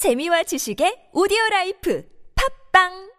재미와 지식의 오디오 라이프 팝빵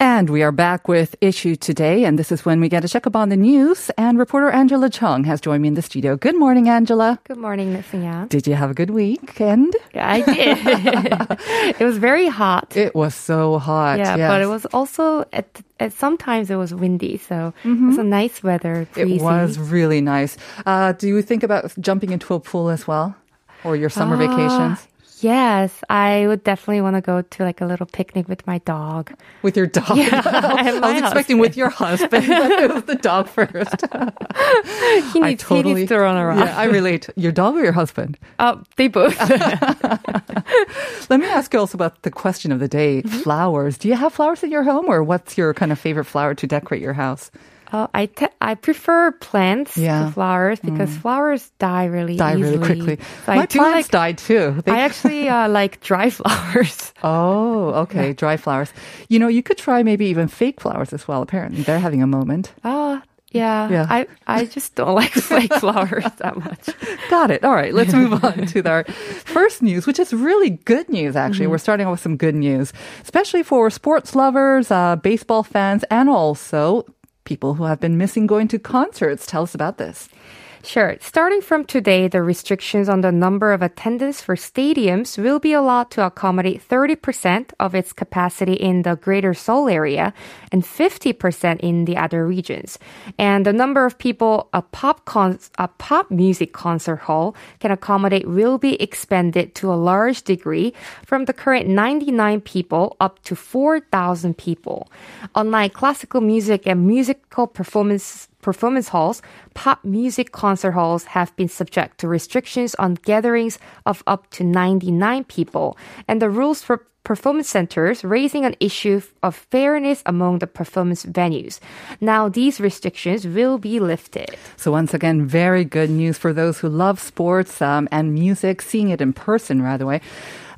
And we are back with Issue Today, and this is when we get a check up on the news. And reporter Angela Chung has joined me in the studio. Good morning, Angela. Good morning, Miss Yang. Did you have a good weekend? Yeah, I did. it was very hot. It was so hot. yeah, yes. but it was also at, at sometimes it was windy, so it was a nice weather. Breezy. It was really nice. Uh, do you think about jumping into a pool as well? Or your summer Ah, vacations? Yes, I would definitely want to go to like a little picnic with my dog. With your dog? Yeah, I was expecting with your husband, but it was the dog first. He I needs, he needs to run around. Yeah, I relate. Your dog or your husband? Oh, they both. Let me ask you also about the question of the day Mm-hmm. flowers. Do you have flowers in your home, or what's your kind of favorite flower to decorate your house? Oh, I te- I prefer plants Yeah. to flowers because flowers die really Die easily. really quickly. So My I plants like died too. They- I actually uh, like dry flowers. oh, okay. Dry flowers. You know, you could try maybe even fake flowers as well. Apparently, they're having a moment. Oh, yeah. Yeah. I, I just don't like fake flowers that much. Got it. All right, let's move on to our first news, which is really good news, actually. We're starting off with some good news, especially for sports lovers, uh, baseball fans, and also people who have been missing going to concerts. Tell us about this. Sure. Starting from today, the restrictions on the number of attendance for stadiums will be allowed to accommodate 30% of its capacity in the greater Seoul area and 50% in the other regions. And the number of people a pop con- a pop music concert hall can accommodate will be expanded to a large degree from the current 99 people up to 4,000 people. Unlike classical music and musical performance performance halls, pop music concert halls have been subject to restrictions on gatherings of up to 99 people, and the rules for performance centers raising an issue of fairness among the performance venues. Now these restrictions will be lifted. So once again, very good news for those who love sports um, and music, seeing it in person, rather way.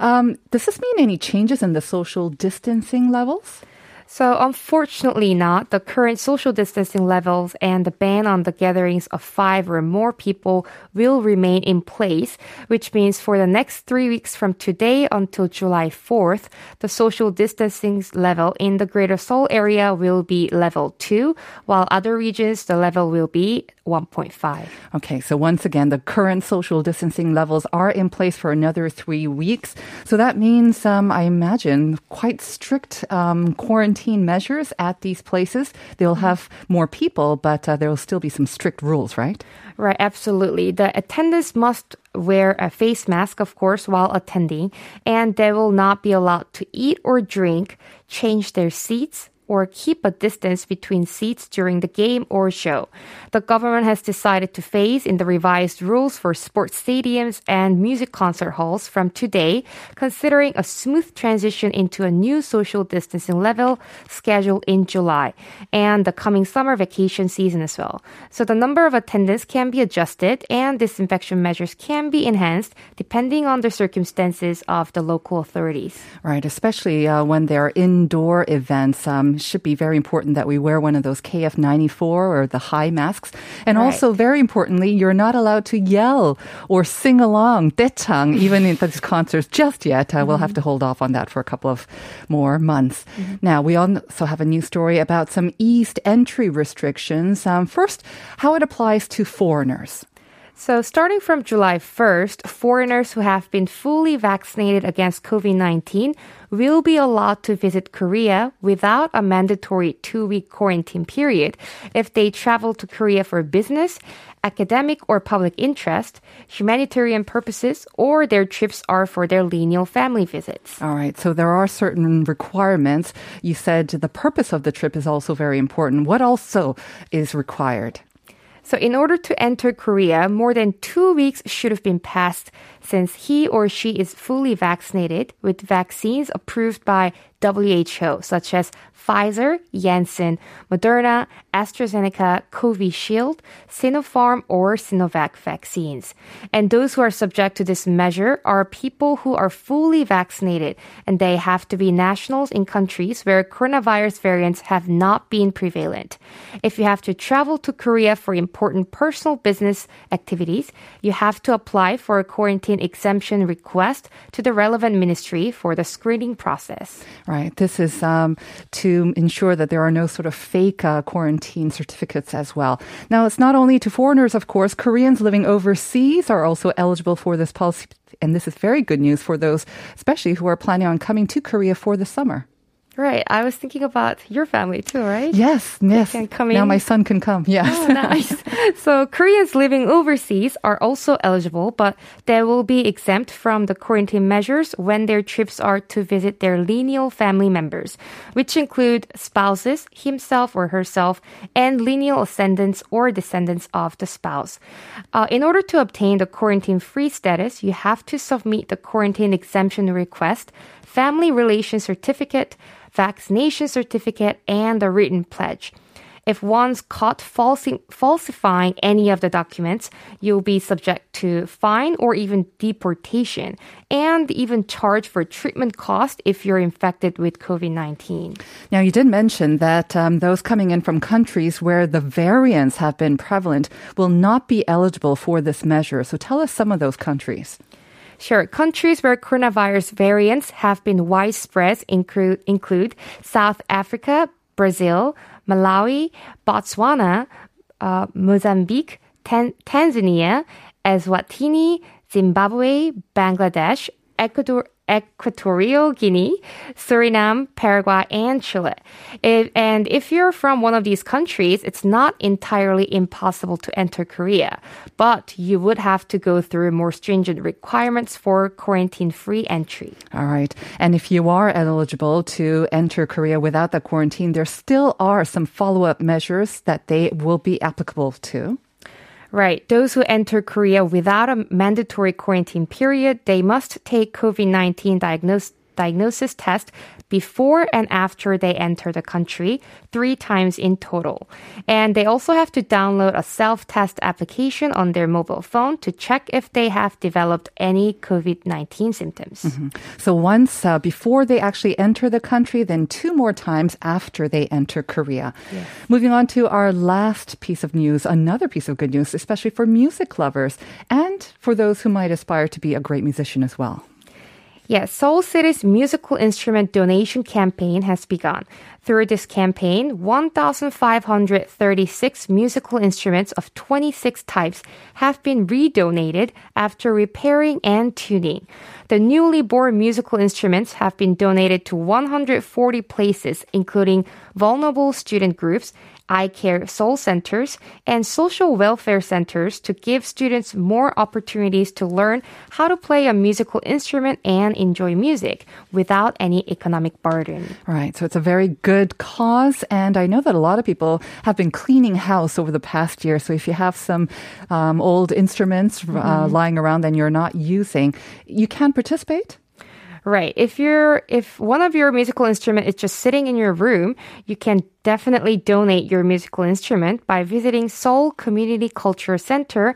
Um, does this mean any changes in the social distancing levels? So, unfortunately, not. The current social distancing levels and the ban on the gatherings of five or more people will remain in place, which means for the next three weeks from today until July 4th, the social distancing level in the greater Seoul area will be level two, while other regions, the level will be 1.5. Okay, so once again, the current social distancing levels are in place for another three weeks. So that means, um, I imagine, quite strict um, quarantine measures at these places. They'll have more people, but uh, there will still be some strict rules, right? Right, absolutely. The attendants must wear a face mask, of course, while attending, and they will not be allowed to eat or drink, change their seats, or keep a distance between seats during the game or show. The government has decided to phase in the revised rules for sports stadiums and music concert halls from today, considering a smooth transition into a new social distancing level scheduled in July and the coming summer vacation season as well. So the number of attendants can be adjusted and disinfection measures can be enhanced depending on the circumstances of the local authorities. Right, especially uh, when there are indoor events. Um, should be very important that we wear one of those KF94 or the high masks. And Right. also, very importantly, you're not allowed to yell or sing along, 떼창, even in these concerts just yet. Uh, We'll have to hold off on that for a couple of more months. Now, we also have a new story about some eased entry restrictions. Um, first, how it applies to foreigners. So, starting from July 1st, foreigners who have been fully vaccinated against COVID 19 will be allowed to visit Korea without a mandatory two week quarantine period if they travel to Korea for business, academic or public interest, humanitarian purposes, or their trips are for their lineal family visits. All right. So there are certain requirements. You said the purpose of the trip is also very important. What also is required? So, in order to enter Korea, more than two weeks should have been passed since he or she is fully vaccinated with vaccines approved by WHO, such as Pfizer, Janssen, Moderna, AstraZeneca, Covishield, Sinopharm, or Sinovac vaccines. And those who are subject to this measure are people who are fully vaccinated, and they have to be nationals in countries where coronavirus variants have not been prevalent. If you have to travel to Korea for important personal business activities, you have to apply for a quarantine quarantine exemption request to the relevant ministry for the screening process. Right. This is um, to ensure that there are no sort of fake uh, quarantine certificates as well. Now, it's not only to foreigners, of course. Koreans living overseas are also eligible for this policy. And this is very good news for those, especially who are planning on coming to Korea for the summer. Right. I was thinking about your family too, right? Yes, yes. can come in. Now my son can come. Yes. Oh, nice. so Koreans living overseas are also eligible, but they will be exempt from the quarantine measures when their trips are to visit their lineal family members, which include spouses, himself or herself, and lineal ascendants or descendants of the spouse. Uh, in order to obtain the quarantine-free status, you have to submit the quarantine exemption request, family relation certificate, vaccination certificate, and a written pledge. If one's caught falsi- falsifying any of the documents, you'll be subject to fine or even deportation, and even charged for treatment cost if you're infected with COVID-19. Now, you did mention that um, those coming in from countries where the variants have been prevalent will not be eligible for this measure. So tell us some of those countries. Sure. Countries where coronavirus variants have been widespread include, include South Africa, Brazil, Malawi, Botswana, uh, Mozambique, Tan- Tanzania, Eswatini, Zimbabwe, Bangladesh, Ecuador, Equatorial Guinea, Suriname, Paraguay, and Chile. And if you're from one of these countries, it's not entirely impossible to enter Korea, but you would have to go through more stringent requirements for quarantine-free entry. All right. And if you are eligible to enter Korea without the quarantine, there still are some follow up measures that they will be applicable to. Right. Those who enter Korea without a mandatory quarantine period, they must take COVID-19 diagnosis diagnosis test before and after they enter the country, three times in total. And they also have to download a self-test application on their mobile phone to check if they have developed any COVID-19 symptoms. So once uh, before they actually enter the country, then two more times after they enter Korea. Moving on to our last piece of news, another piece of good news, especially for music lovers and for those who might aspire to be a great musician as well. Yes, Seoul City's musical instrument donation campaign has begun. Through this campaign, 1,536 musical instruments of 26 types have been redonated after repairing and tuning. The newly born musical instruments have been donated to 140 places, including vulnerable student groups, eye care soul centers, and social welfare centers to give students more opportunities to learn how to play a musical instrument and enjoy music without any economic burden. Right. So it's a very good cause. And I know that a lot of people have been cleaning house over the past year. So if you have some um, old instruments uh, lying around and you're not using, you can participate. Right. If you're if one of your musical instrument is just sitting in your room, you can definitely donate your musical instrument by visiting Seoul Community Culture Center,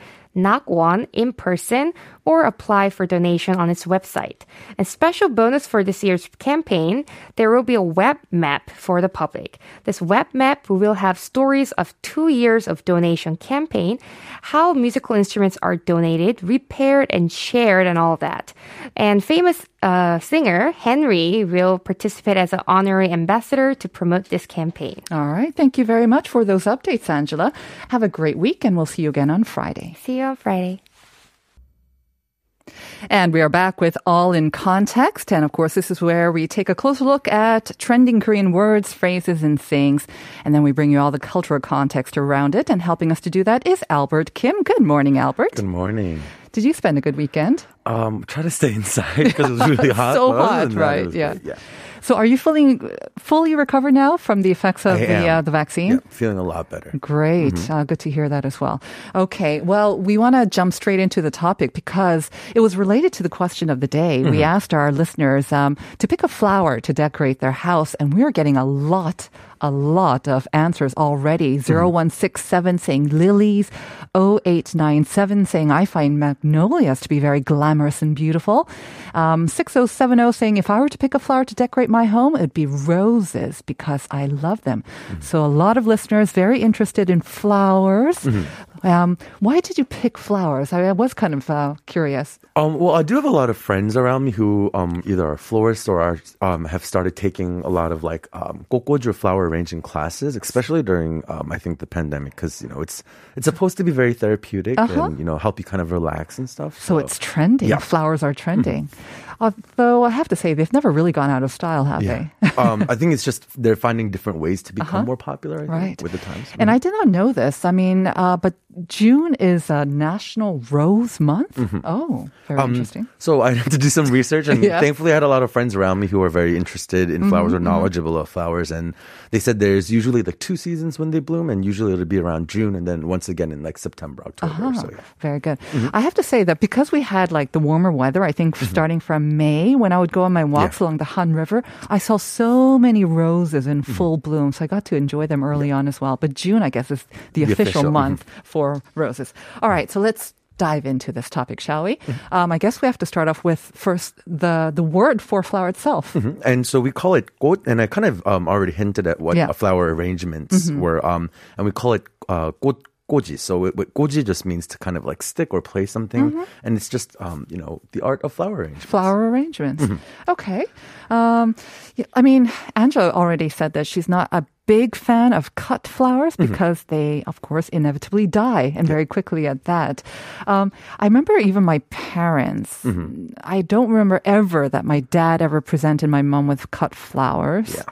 one in person, or apply for donation on its website. And special bonus for this year's campaign, there will be a web map for the public. This web map will have stories of two years of donation campaign, how musical instruments are donated, repaired, and shared, and all that. And famous uh, singer Henry will participate as an honorary ambassador to promote this campaign. All right. Thank you very much for those updates, Angela. Have a great week, and we'll see you again on Friday. See you on Friday. And we are back with All in Context. And of course, this is where we take a closer look at trending Korean words, phrases, and sayings. And then we bring you all the cultural context around it. And helping us to do that is Albert Kim. Good morning, Albert. Good morning. Did you spend a good weekend? Um, try to stay inside because it was really hot. So hot, than that, right, was yeah. yeah. So are you feeling fully recovered now from the effects of I the, uh, the vaccine? Yeah, feeling a lot better. Great. Mm-hmm. Uh, good to hear that as well. Okay. Well, we want to jump straight into the topic because it was related to the question of the day. We Mm-hmm. asked our listeners um, to pick a flower to decorate their house, and we are getting a lot, a lot of answers already. Mm-hmm. 0167 saying lilies, 0897 saying I find magnolias to be very glamorous and beautiful. Um, 6070 saying if I were to pick a flower to decorate my home, it'd be roses because I love them. Mm-hmm. So a lot of listeners very interested in flowers. Um, why did you pick flowers? I, I was kind of uh, curious. Um, well, I do have a lot of friends around me who um, either are florists or are, um, have started taking a lot of like um, flower arranging classes, especially during um, I think the pandemic, because you know it's it's supposed to be very therapeutic Uh-huh. and you know help you kind of relax and stuff. So it's trending. Yeah. Mm-hmm. Flowers are trending. Although I have to say, they've never really gone out of style, have yeah. they? um, I think it's just they're finding different ways to become more popular. I think, Uh-huh. Right. with the times. And I did not know this. I mean, uh, but June is a National Rose Month. Oh, very interesting. So I had to do some research, and Yeah. thankfully, I had a lot of friends around me who are very interested in flowers Mm-hmm, or knowledgeable of flowers. And they said there's usually like two seasons when they bloom, and usually it'll be around June, and then once again in like September, October. So yeah. Very good. Mm-hmm. I have to say that because we had like the warmer weather, I think starting from May, when I would go on my walks Yeah. along the Han River, I saw so many roses in Mm-hmm. full bloom. So I got to enjoy them early on as well. But June, I guess, is the, The official, official, month for roses. All right. So let's dive into this topic, shall we? Mm-hmm. Um, I guess we have to start off with first the, the word for flower itself. And so we call it 꽃, and I kind of um, already hinted at what Yeah. Mm-hmm. flower arrangements were, um, and we call it uh, 꽃. Goji. So it, what goji just means to kind of like stick or place something, and it's just um, you know the art of flower arrangement. Mm-hmm. flower arrangements. Mm-hmm. Okay. Um, yeah, I mean, Angela already said that she's not a big fan of cut flowers Mm-hmm. because they, of course, inevitably die and very quickly at that. Um, I remember even my parents, Mm-hmm. I don't remember ever that my dad ever presented my mom with cut flowers.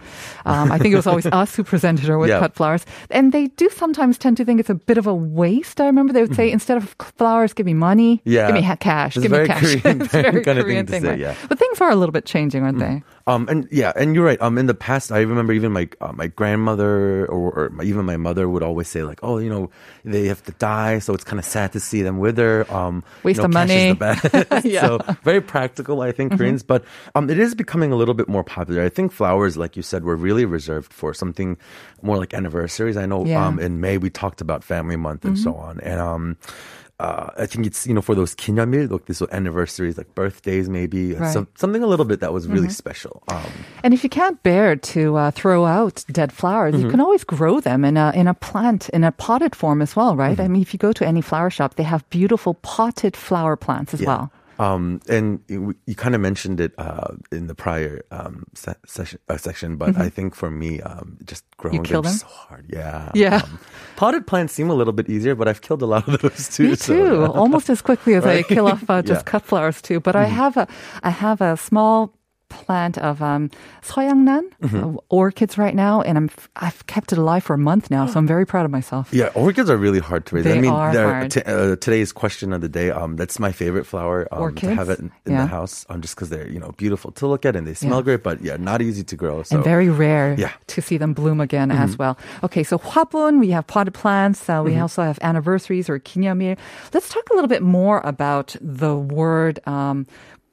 Um, I think it was always us who presented her with Yeah. cut flowers. And they do sometimes tend to think it's a bit of a waste. I remember they would say, instead of flowers, give me money, Mm-hmm. Yeah. give me ha- cash, It's give me cash. Korean it's very kind of Korean thing to say, right? yeah. But things are a little bit changing, aren't they? Um, and yeah, and you're right. Um, in the past, I remember even my uh, my grandmother or, or my, even my mother would always say like, oh, you know, they have to die, so it's kind of sad to see them wither. Um, Waste you know, of cash money. The. Yeah. So very practical, I think, Koreans. But um, it is becoming a little bit more popular. I think flowers, like you said, were really reserved for something more like anniversaries. I know Yeah. um, in May we talked about Family Month and so on, and um. Uh, I think it's you know for those kinyamil, like these anniversaries, like birthdays, maybe Right. some, something a little bit that was really special. Um, And if you can't bear to uh, throw out dead flowers, Mm-hmm. you can always grow them in a in a plant in a potted form as well, right? Mm-hmm. I mean, if you go to any flower shop, they have beautiful potted flower plants as well. Um, and you, you kind of mentioned it uh, in the prior um, se- session, uh, section, but I think for me, um, just growing them them? so hard. Yeah. Yeah. Um, potted plants seem a little bit easier, but I've killed a lot of those too. Me too, yeah. almost as quickly as I kill off uh, just Yeah. Mm-hmm. cut flowers too. But I have a I have a small plant of um, 서양난 Mm-hmm. uh, orchids right now, and I'm I've kept it alive for a month now, so I'm very proud of myself. Yeah, orchids are really hard to raise. They I mean, are they're- hard. t- uh, today's question of the day. Um, that's my favorite flower. Um, to have it Orchids? in, in Yeah. the house, um, just because they're you know beautiful to look at and they smell Yeah. great. But yeah, not easy to grow. So and very rare Yeah. Mm-hmm. to see them bloom again as well. Okay, so 화분, we have potted plants. Uh, we also have anniversaries or 기념일. Let's talk a little bit more about the word um,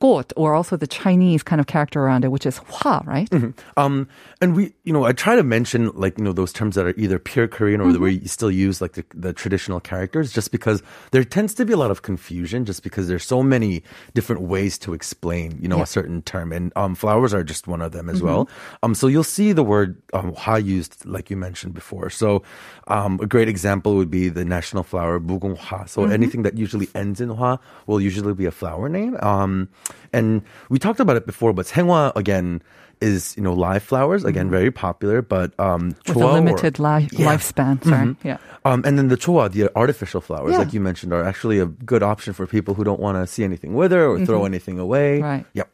or also the Chinese kind of character around it, which is hua, right? Mm-hmm. Um, and we, you know, I try to mention like you know those terms that are either pure Korean or mm-hmm. we still use like the, the, traditional characters, just because there tends to be a lot of confusion, just because there's so many different ways to explain, you know, yeah. a certain term, and um, flowers are just one of them as mm-hmm. well. Um, so you'll see the word um, hua used, like you mentioned before. So um, a great example would be the national flower mugunghwa. So mm-hmm. anything that usually ends in hua will usually be a flower name. Um, and we talked about it before, but 생화 again is you know live flowers again very popular, but um, With a choa or- limited li- Yeah. lifespan. Sorry. Yeah. Um, and then the choa, the artificial flowers, Yeah. like you mentioned, are actually a good option for people who don't want to see anything wither or throw anything away. Mm-hmm. Right. Yep.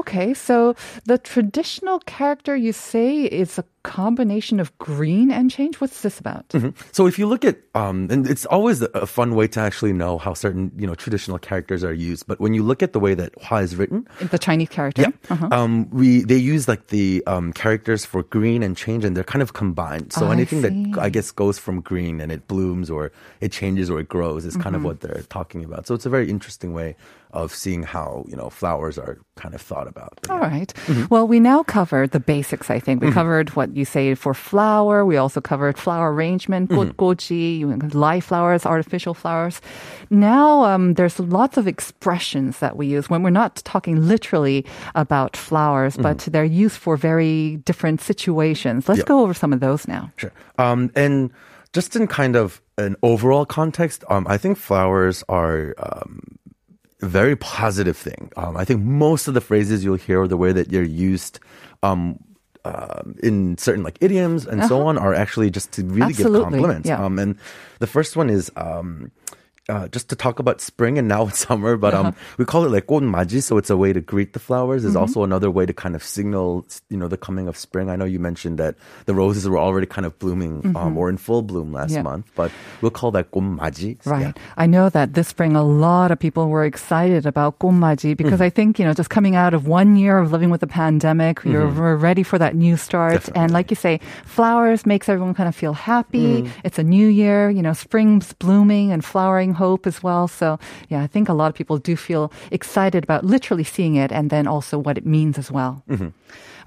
Okay, so the traditional character you say is a combination of green and change. What's this about? So if you look at, um, and it's always a fun way to actually know how certain, you know, traditional characters are used. But when you look at the way that Hua is written, The Chinese character. Uh-huh. um, we they use like the um, characters for green and change, and they're kind of combined. So I anything that. I guess goes from green and it blooms or it changes or it grows is kind of Mm-hmm. what they're talking about. So it's a very interesting way of seeing how you know flowers are kind of thought about. But, yeah. mm-hmm. Well, we now covered the basics. I think we mm-hmm. covered what you say for flower. We also covered flower arrangement, mm-hmm. goji, live flowers, artificial flowers. Now um, there's lots of expressions that we use when we're not talking literally about flowers, but mm-hmm. they're used for very different situations. Let's yeah. go over some of those now. Sure. Um, and just in kind of an overall context, um, I think flowers are um, very positive thing. Um, I think most of the phrases you'll hear, or the way that you're used, um, um, in certain like idioms and so on, are actually just to really give compliments. yeah. Um, and the first one is. Um, uh, just to talk about spring and now it's summer, but um, uh-huh. we call it like golden so it's a way to greet the flowers. It's mm-hmm. also another way to kind of signal, you know, the coming of spring. I know you mentioned that the roses were already kind of blooming um, mm-hmm. um, or in full bloom last yeah. month, but we'll call that golden. Right. Yeah. I know that this spring a lot of people were excited about golden because mm-hmm. I think you know just coming out of one year of living with the pandemic, we we're, mm-hmm. ready for that new start. Definitely. And like you say, flowers makes everyone kind of feel happy. Mm-hmm. It's a new year, you know, spring's blooming and flowering hope as well. So yeah, I think a lot of people do feel excited about literally seeing it and then also what it means as well. Mm-hmm.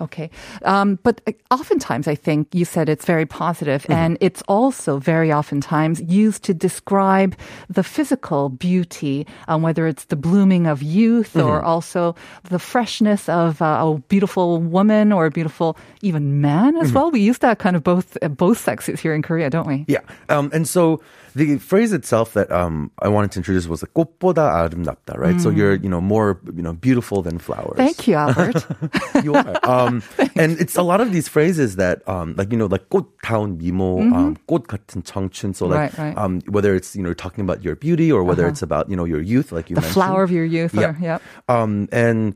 Okay. Um, but uh, oftentimes, I think you said it's very positive, and it's also very oftentimes used to describe the physical beauty, um, whether it's the blooming of youth or also the freshness of uh, a beautiful woman or a beautiful even man as well. We use that kind of both uh, both sexes here in Korea, don't we? Yeah. Um, and so the phrase itself that um, I wanted to introduce was like 꽃보다 아름답다, right? So you're, you know, more, you know, beautiful than flowers. Thank you, Albert. you are. Um, and it's a lot of these phrases that, um, like, you know, like 꽃다운 미모, um, 꽃 같은 청춘. So like, Mm-hmm. Right, right. Um, whether it's, you know, talking about your beauty or whether it's about, you know, your youth, like you the mentioned. flower of your youth. Or, Yeah. yep. Um, and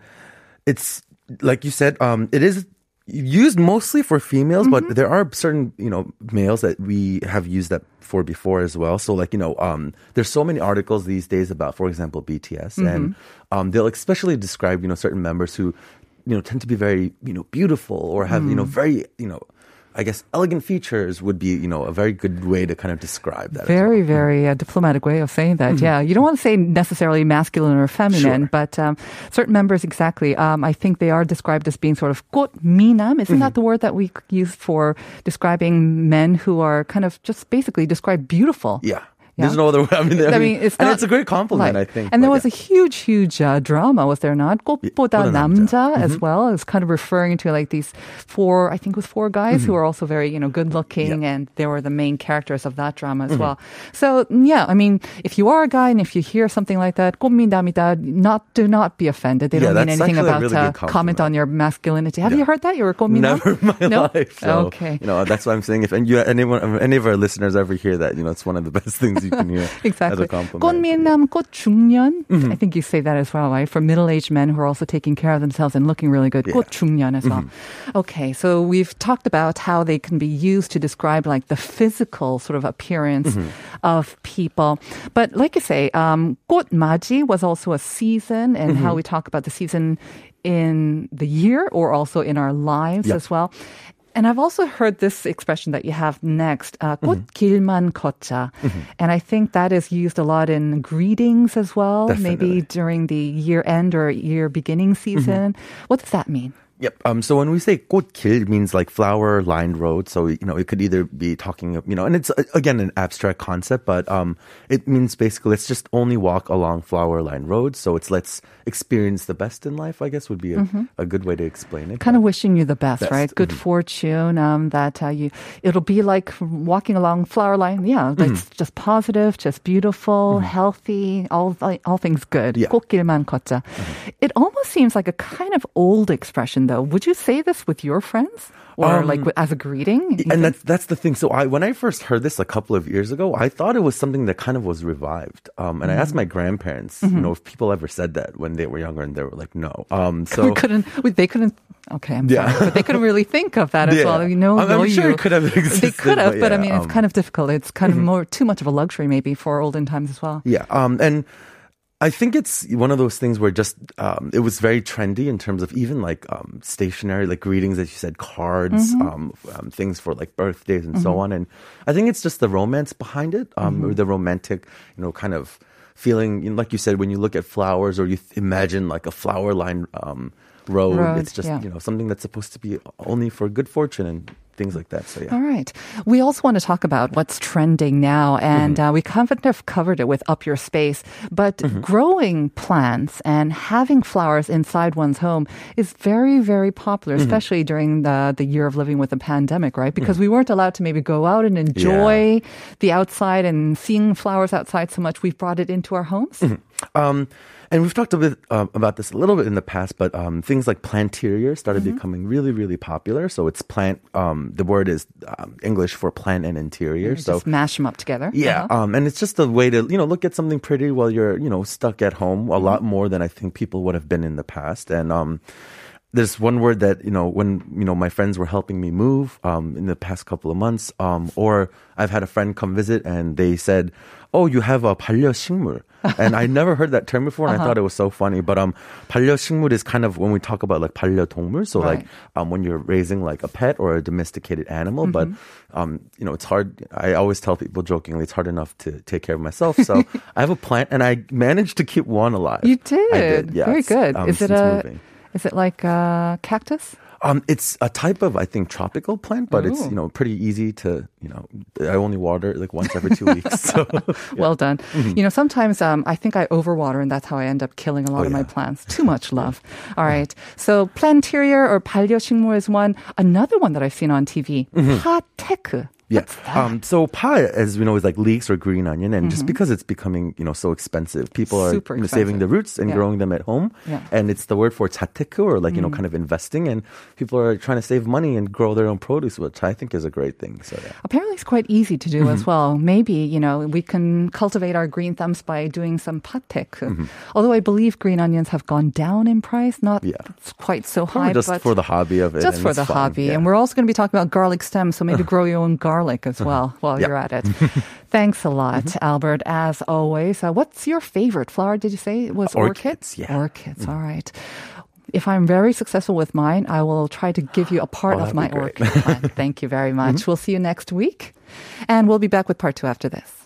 it's like you said, um, it is used mostly for females, Mm-hmm. but there are certain you know males that we have used that for before as well. So like you know, um, there's so many articles these days about, for example, BTS, and Mm-hmm. um, they'll especially describe you know certain members who you know tend to be very you know beautiful or have you know Mm. very you know. I guess elegant features would be, you know, a very good way to kind of describe that. Very, well. very uh, diplomatic way of saying that. Mm-hmm. Yeah, you don't want to say necessarily masculine or feminine, sure. but um, certain members exactly. Um, I think they are described as being sort of 꽃 minam. Isn't mm-hmm. that the word that we use for describing men who are kind of just basically described beautiful? Yeah. Yeah. There's no other way. I mean, I mean, it's and not it's a great compliment, like- I think. And there but was yeah. a huge, huge uh, drama, was there not? 꽃보다 꽃보다 남자 남자. as well. It's kind of referring to like these four, I think it was four guys who are also very, you know, good looking, Yeah. and they were the main characters of that drama as well. So yeah, I mean, if you are a guy and if you hear something like that, 꽃미남이다, not do not be offended. They Yeah, don't mean that's anything actually a about really uh, good comment compliment. on your masculinity. Have Yeah. you heard that? You're a 꽃미남? Never in my No? life. So, Okay. You know, that's what I'm saying. If and you, anyone, any of our listeners ever hear that, you know, it's one of the best things you can hear Exactly. as a compliment. 꽃미남, 꽃중년. Mm-hmm. I think you say that as well, right? For middle-aged men who are also taking care of themselves and looking really good. Yeah. Mm-hmm. 꽃중년 as well. Okay, so we've talked about how they can be used to describe like the physical sort of appearance Mm-hmm. of people. But like you say, um, 꽃맞이 was also a season and Mm-hmm. how we talk about the season in the year or also in our lives Yep. as well. And I've also heard this expression that you have next, uh, Mm-hmm. 꽃길만 걷자. And I think that is used a lot in greetings as well, maybe Definitely. during the year end or year beginning season. What does that mean? Yep. Um, so when we say 꽃길, it means like flower lined road. So, you know, it could either be talking, you know, and it's uh, again an abstract concept, but um, it means basically let's just only walk along flower lined roads. So it's let's experience the best in life, I guess would be a, a good way to explain it. Kind of wishing you the best, Best. right? Good fortune. Um, that uh, you, it'll be like walking along flower line. Yeah, it's just positive, just beautiful, healthy, all all things good. Yeah. 꽃길만 걷자. It almost seems like a kind of old expression, though. Would you say this with your friends, or like as a greeting? And that's that's the thing. So I when I first heard this a couple of years ago, I thought it was something that kind of was revived. Um, and I asked my grandparents, you know, if people ever said that when they were younger, and they were like, no. Um, so we couldn't. We, they couldn't. Okay, I'm Yeah. sorry, but they couldn't really think of that as Yeah. well. You know, I'm- I'm sure you. it could have They could have, but but, I yeah, mean, it's um, kind of difficult. It's kind of more too much of a luxury, maybe, for olden times as well. Yeah, um, and I think it's one of those things where just um, it was very trendy in terms of even like um, stationery, like greetings, as you said, cards, um, um, things for like birthdays and so on. And I think it's just the romance behind it, um, or the romantic, you know, kind of feeling. You know, like you said, when you look at flowers or you th- imagine like a flower line um, road, Road, it's just yeah. you know something that's supposed to be only for good fortune and things like that. So yeah. All right. We also want to talk about what's trending now, and Mm-hmm. uh, we kind of covered it with Up Your Space. But Mm-hmm. growing plants and having flowers inside one's home is very, very popular, Mm-hmm. especially during the, the year of living with the pandemic, right? Because we weren't allowed to maybe go out and enjoy the outside and seeing flowers outside so much. We've brought it into our homes. Um, and we've talked a bit uh, about this a little bit in the past, but um, things like planterior started Mm-hmm. becoming really, really popular. So it's plant. Um, the word is um, English for plant and interior. so Just mash them up together. Yeah, Uh-huh. um, and it's just a way to you know look at something pretty while you're you know stuck at home. A lot more than I think people would have been in the past. And um, there's one word that you know when you know my friends were helping me move um, in the past couple of months, um, or I've had a friend come visit and they said, "Oh, you have a 반려식물," and I never heard that term before, and I thought it was so funny. But um, 반려식물 is kind of when we talk about like 반려동물, so like Right. um, when you're raising like a pet or a domesticated animal. But um, you know, it's hard. I always tell people jokingly, it's hard enough to take care of myself. So I have a plant, and I managed to keep one alive. You did. I did. Yes. Very good. Um, is it since a? moving. Is it like a cactus? Um, it's a type of I think tropical plant, but it's Ooh. you know pretty easy to you know. I only water it like once every two weeks. So Well done. Mm-hmm. You know, sometimes um, I think I overwater, and that's how I end up killing a lot Oh, of my yeah. plants. Too much love. All right. So planterior or 반려식물 is one. Another one that I've seen on TV. 파테크. Yeah. Um, so pie, as we know, is like leeks or green onion, and mm-hmm. just because it's becoming you know so expensive, people are you know, saving the roots and yeah. growing them at home. Yeah. And it's the word for 재테크 or like you know mm. kind of investing, and people are trying to save money and grow their own produce, which I think is a great thing. So yeah. apparently, it's quite easy to do as mm-hmm. well. Maybe you know we can cultivate our green thumbs by doing some patek. Mm-hmm. Although I believe green onions have gone down in price, not yeah. quite so Probably high. Just for the hobby of it. Just for the fun. hobby, and we're also going to be talking about garlic stems, so maybe grow your own garlic as well while Yeah. you're at it. Thanks a lot, Mm-hmm. Albert. As always, uh, what's your favorite flower? Did you say it was Orchids, yeah. Mm-hmm. Orchids. All right. If I'm very successful with mine, I will try to give you a part Oh, of my orchid plant. Thank you very much. We'll see you next week. And we'll be back with part two after this.